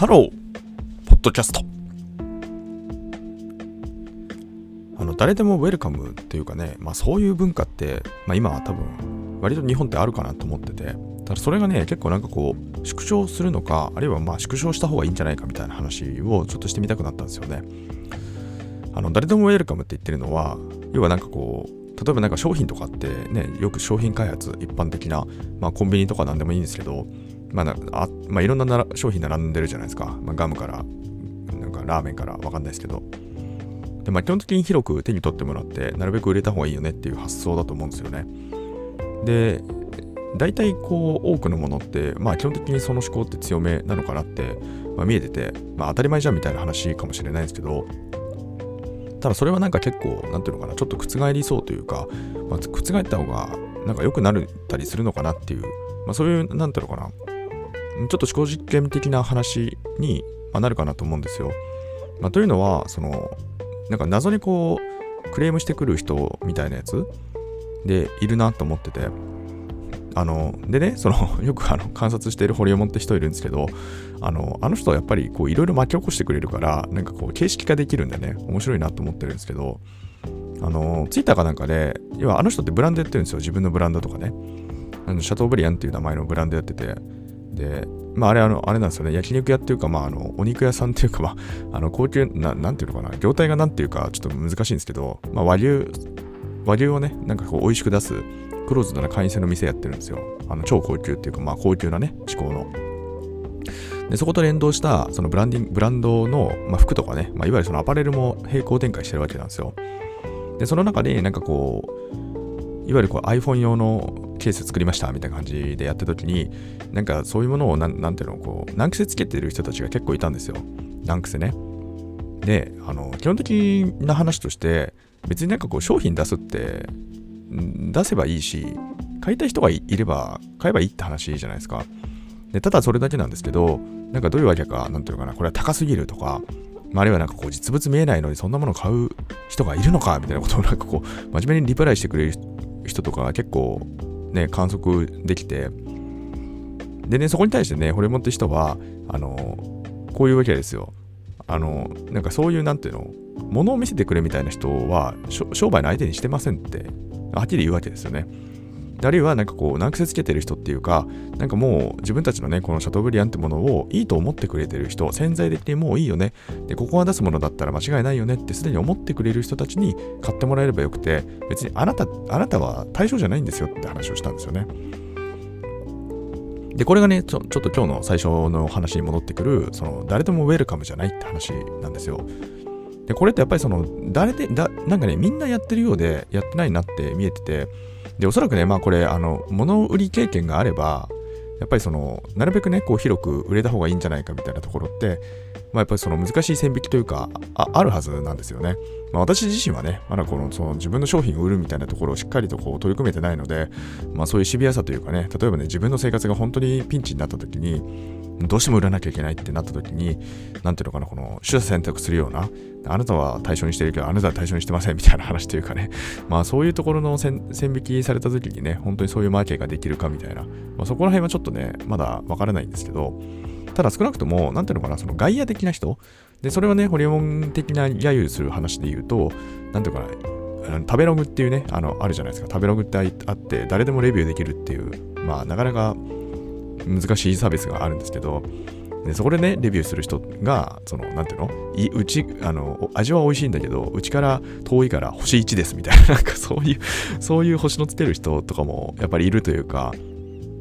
ハロー、ポッドキャスト。あの、誰でもウェルカムっていうかね、まあそういう文化って、まあ今は多分、割と日本ってあるかなと思ってて、ただそれがね、結構なんかこう、縮小するのか、あるいはまあ縮小した方がいいんじゃないかみたいな話をちょっとしてみたくなったんですよね。あの、誰でもウェルカムって言ってるのは、要はなんかこう、例えばなんか商品とかってね、よく商品開発、一般的な、まあコンビニとかなんでもいいんですけど、まあ、あまあ、いろんな商品並んでるじゃないですか。まあ、ガムから、なんかラーメンからわかんないですけど。で、まあ、基本的に広く手に取ってもらって、なるべく売れた方がいいよねっていう発想だと思うんですよね。で、大体こう、多くのものって、まあ、基本的にその思考って強めなのかなって、まあ、見えてて、まあ、当たり前じゃんみたいな話かもしれないですけど、ただそれはなんか結構、なんていうのかな、ちょっと覆りそうというか、まあ、覆った方が、なんか良くなったりするのかなっていう、まあ、そういう、なんていうのかな、ちょっと思考実験的な話になるかなと思うんですよ。まあ、というのは、その、なんか謎にこう、クレームしてくる人みたいなやつ？でいるなと思ってて、あの、でね、その、よくあの観察している堀モンって人いるんですけど、あの、あの人はやっぱりこう、いろいろ巻き起こしてくれるから、なんかこう、形式化できるんでね、面白いなと思ってるんですけど、あの、ツイッターかなんかで、要はあの人ってブランドやってるんですよ、自分のブランドとかね。あのシャトーブリアンっていう名前のブランドやってて、で、まあ、あれ、あの、あれなんですよね。焼肉屋っていうか、まあ、あの、お肉屋さんっていうか、まあ、あの、高級な、なんていうのかな。業態がなんていうか、ちょっと難しいんですけど、まあ、和牛、和牛をね、なんかこう、美味しく出す、クローズドな会員制の店やってるんですよ。あの、超高級っていうか、まあ、高級なね、思考の。で、そこと連動した、そのブランディング、ブランドの、まあ、服とかね、まあ、いわゆるそのアパレルも並行展開してるわけなんですよ。で、その中で、なんかこう、いわゆるこう iPhone 用のケース作りましたみたいな感じでやった時になんかそういうものをなんていうのこう難癖つけてる人たちが結構いたんですよ。難癖ね。であの基本的な話として別になんかこう商品出すって出せばいいし買いたい人がいれば買えばいいって話じゃないですか。でただそれだけなんですけどなんかどういうわけかなんていうのかなこれは高すぎるとかあるいはなんかこう実物見えないのにそんなもの買う人がいるのかみたいなことをなんかこう真面目にリプライしてくれる人とか結構ね、観測できて、でね、そこに対してね、ホルモンって人は、あの、こういうわけですよ。あの、なんかそういう、なんていうの、ものを見せてくれみたいな人は、商売の相手にしてませんって、はっきり言うわけですよね。あるいはなんかこう難癖つけてる人っていうか、なんかもう自分たちのね、このシャトーブリアンってものをいいと思ってくれてる人、潜在的にもういいよね。で、ここが出すものだったら間違いないよねってすでに思ってくれる人たちに買ってもらえればよくて、別にあなた、あなたは対象じゃないんですよって話をしたんですよね。で、これがねちょ、ちょっと今日の最初の話に戻ってくる、その、誰でもウェルカムじゃないって話なんですよ。で、これってやっぱりその、誰で、だ、なんかね、みんなやってるようで、やってないなって見えてて、で、おそらくね、まあこれ、あの、物売り経験があれば、やっぱりその、なるべくね、こう広く売れた方がいいんじゃないかみたいなところって、まあやっぱりその難しい線引きというか、ああるはずなんですよね。まあ私自身はね、まだこの、その自分の商品を売るみたいなところをしっかりとこう取り組めてないので、まあそういうシビアさというかね、例えばね、自分の生活が本当にピンチになった時に、どうしても売らなきゃいけないってなった時に、なんていうのかな、この取捨選択するような、あなたは対象にしてるけど、あなたは対象にしてませんみたいな話というかね、まあそういうところの線引きされた時にね、本当にそういうマーケができるかみたいな、まあ、そこら辺はちょっとね、まだわからないんですけど、ただ少なくとも、なんていうのかな、その外野的な人、で、それはね、ホリエモン的な揶揄する話で言うと、なんていうかな、食べログっていうね、あの、あるじゃないですか。食べログってあって、誰でもレビューできるっていう、まあ、なかなか難しいサービスがあるんですけど、でそこでね、レビューする人が、その、なんていうの？いうち、あの、味は美味しいんだけど、うちから遠いから星1ですみたいな、なんかそういう、そういう星のつける人とかもやっぱりいるというか、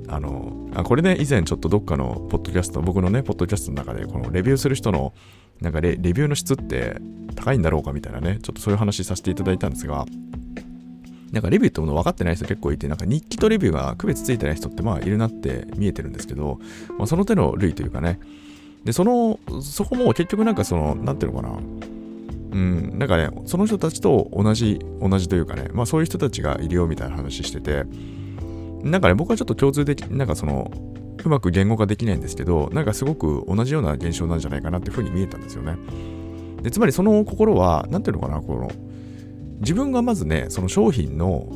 あの、あこれね、以前ちょっとどっかのポッドキャスト、僕のね、ポッドキャストの中で、このレビューする人の、なんかレレビューの質って高いんだろうかみたいなね、ちょっとそういう話させていただいたんですが、なんかレビューってもの分かってない人結構いて、なんか日記とレビューが区別ついてない人ってまあいるなって見えてるんですけど、まあ、その手の類というかね、で、その、そこも結局なんかその、なんていうのかな、うん、なんかね、その人たちと同じ、同じというかね、まあそういう人たちがいるよみたいな話してて、なんかね、僕はちょっと共通的、なんかその、うまく言語化できないんですけど、なんかすごく同じような現象なんじゃないかなっていうふうに見えたんですよね。でつまりその心は、なんていうのかな、この、自分がまずね、その商品の、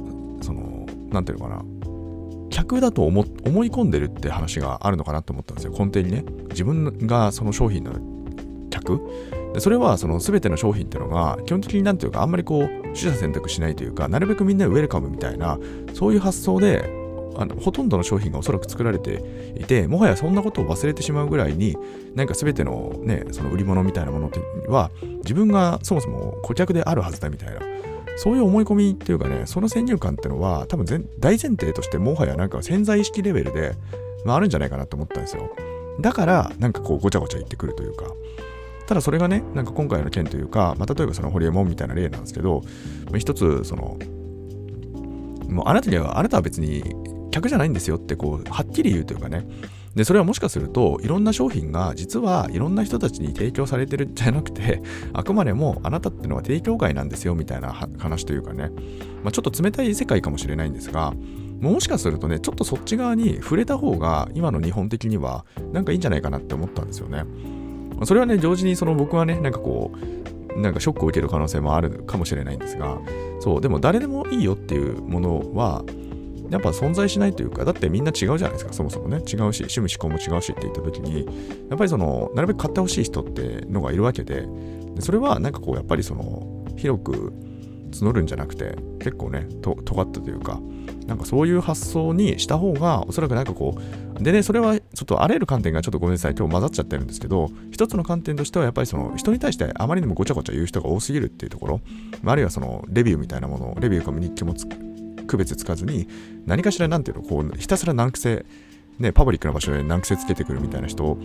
その、なんていうのかな、客だと思思い込んでるって話があるのかなと思ったんですよ。根底にね。自分がその商品の客。でそれはその全ての商品っていうのが基本的になんていうかあんまりこう取捨選択しないというかなるべくみんなウェルカムみたいなそういう発想であのほとんどの商品がおそらく作られていてもはやそんなことを忘れてしまうぐらいになんか全てのねその売り物みたいなものは自分がそもそも顧客であるはずだみたいなそういう思い込みっていうかねその先入観っていうのは多分大前提としてもはやなんか潜在意識レベルで、まあ、あるんじゃないかなと思ったんですよ。だからなんかこうごちゃごちゃ言ってくるというかただそれがねなんか今回の件というか、まあ、例えばそのホリエモンみたいな例なんですけど一つそのもうあなたにはあなたは別に客じゃないんですよってこうはっきり言うというかね。でそれはもしかするといろんな商品が実はいろんな人たちに提供されてるんじゃなくて あくまでもあなたっていうのは提供外なんですよみたいな話というかね、まあ、ちょっと冷たい世界かもしれないんですがもしかするとねちょっとそっち側に触れた方が今の日本的にはなんかいいんじゃないかなって思ったんですよね。それはね同時にその僕はねなんかこうなんかショックを受ける可能性もあるかもしれないんですがそうでも誰でもいいよっていうものはやっぱ存在しないというか、だってみんな違うじゃないですか、そもそもね。違うし、趣味思考も違うしって言った時に、やっぱりその、なるべく買ってほしい人ってのがいるわけで、でそれはなんかこう、やっぱりその、広く募るんじゃなくて、結構ね、と尖ったというか、なんかそういう発想にした方が、おそらくなんかこう、でね、それはちょっとあらゆる観点がちょっとごめんなさい、今日混ざっちゃってるんですけど、一つの観点としてはやっぱりその人に対してあまりにもごちゃごちゃ言う人が多すぎるっていうところ、あるいはそのレビューみたいなもの、レビューかも日記も区別つかずに、何かしらなんていうの、こう、ひたすら難癖、ね、パブリックな場所で難癖つけてくるみたいな人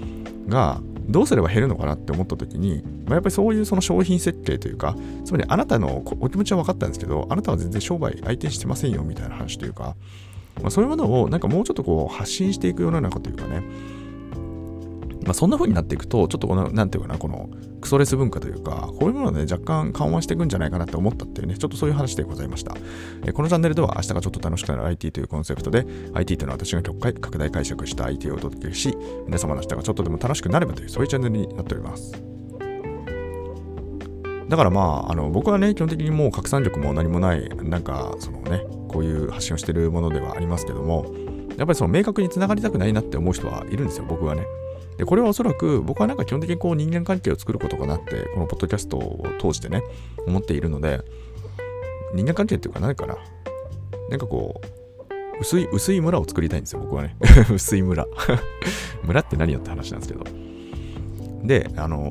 が、どうすれば減るのかなって思った時に、まあ、やっぱりそういうその商品設計というか、つまりあなたのお気持ちは分かったんですけど、あなたは全然商売相手にしてませんよみたいな話というか、まあ、そういうものをなんかもうちょっとこう発信していく世の中というかね、まあ、そんな風になっていくと、ちょっとこの、なんていうかな、このクソレス文化というか、こういうものをね、若干緩和していくんじゃないかなって思ったっていうね、ちょっとそういう話でございました。えこのチャンネルでは明日がちょっと楽しくなる IT というコンセプトで、IT というのは私が極拡大解釈した IT をお届けし、皆様の明日がちょっとでも楽しくなればという、そういうチャンネルになっております。だからまあ、あの僕はね、基本的にもう拡散力も何もない、なんか、そのね、こういう発信をしてるものではありますけども、やっぱりその明確につながりたくないなって思う人はいるんですよ、僕はね。で、これはおそらく僕はなんか基本的にこう人間関係を作ることかなって、このポッドキャストを通してね、思っているので、人間関係っていうか何かな？なんかこう、薄い、薄い村を作りたいんですよ、僕はね。薄い村。村って何よって話なんですけど。で、あの、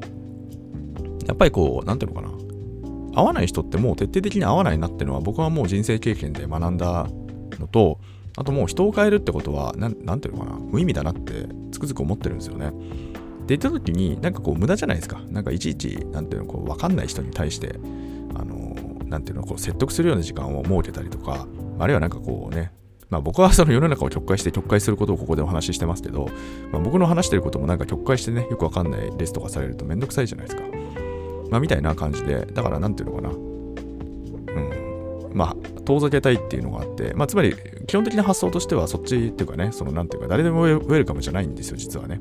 やっぱりこう、なんていうのかな？合わない人ってもう徹底的に合わないなっていうのは僕はもう人生経験で学んだのと、あともう人を変えるってことは、なんなんていうのかな、無意味だなってつくづく思ってるんですよね。で、言った時に、なんかこう無駄じゃないですか。なんかいちいち、なんていうの、こう、わかんない人に対して、あの、なんていうの、こう、説得するような時間を設けたりとか、あるいはなんかこうね、まあ僕はその世の中を曲解して曲解することをここでお話ししてますけど、まあ、僕の話してることもなんか曲解してね、よくわかんないレスとかされるとめんどくさいじゃないですか。まあみたいな感じで、だからなんていうのかな。まあ、遠ざけたいっていうのがあって、まあつまり基本的な発想としてはそっちっていうかね、そのなんていうか、誰でもウェルカムじゃないんですよ、実はね。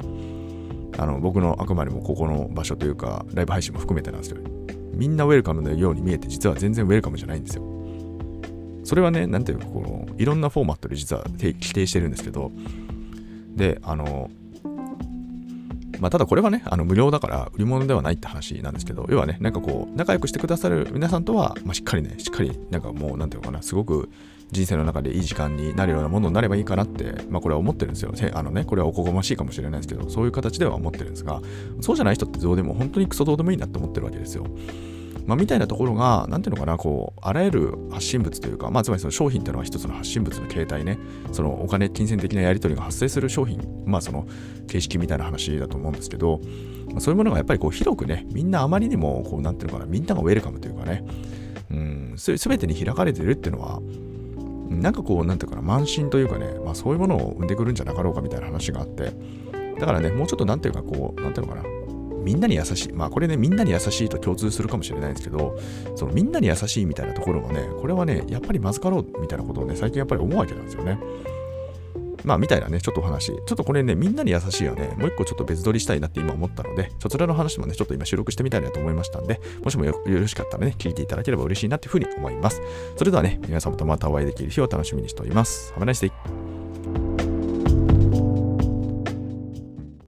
あの、僕のあくまでもここの場所というか、ライブ配信も含めてなんですけど、みんなウェルカムのように見えて、実は全然ウェルカムじゃないんですよ。それはね、なんていうか、この、いろんなフォーマットで実は否定してるんですけど、で、あの、まあ、ただこれはね、あの無料だから売り物ではないって話なんですけど、要はね、なんかこう、仲良くしてくださる皆さんとは、まあ、しっかりね、しっかり、なんかもう、なんていうのかな、すごく人生の中でいい時間になるようなものになればいいかなって、まあこれは思ってるんですよ。あのね、これはおこがましいかもしれないですけど、そういう形では思ってるんですが、そうじゃない人ってどうでも本当にクソどうでもいいなって思ってるわけですよ。まあ、みたいなところが、なんていうのかな、こう、あらゆる発信物というか、まあ、つまりその商品っていうのは一つの発信物の形態ね、そのお金、金銭的なやり取りが発生する商品、まあ、その形式みたいな話だと思うんですけど、まあ、そういうものがやっぱりこう、広くね、みんなあまりにも、こう、なんていうのかな、みんながウェルカムというかね、うん、すべてに開かれてるっていうのは、なんかこう、なんていうかな、慢心というかね、まあそういうものを生んでくるんじゃなかろうかみたいな話があって、だからね、もうちょっとなんていうかこう、なんていうのかな、みんなに優しい。まあこれね、みんなに優しいと共通するかもしれないんですけど、そのみんなに優しいみたいなところもね、これはね、やっぱりまずかろうみたいなことをね、最近やっぱり思うわけなんですよね。まあ、みたいなね、ちょっとお話。ちょっとこれね、みんなに優しいよね、もう一個ちょっと別撮りしたいなって今思ったので、そちらの話もね、ちょっと今収録してみたいなと思いましたんで、もしもよろしかったらね、聞いていただければ嬉しいなっていうふうに思います。それではね、皆様とまたお会いできる日を楽しみにしております。Have a nice day!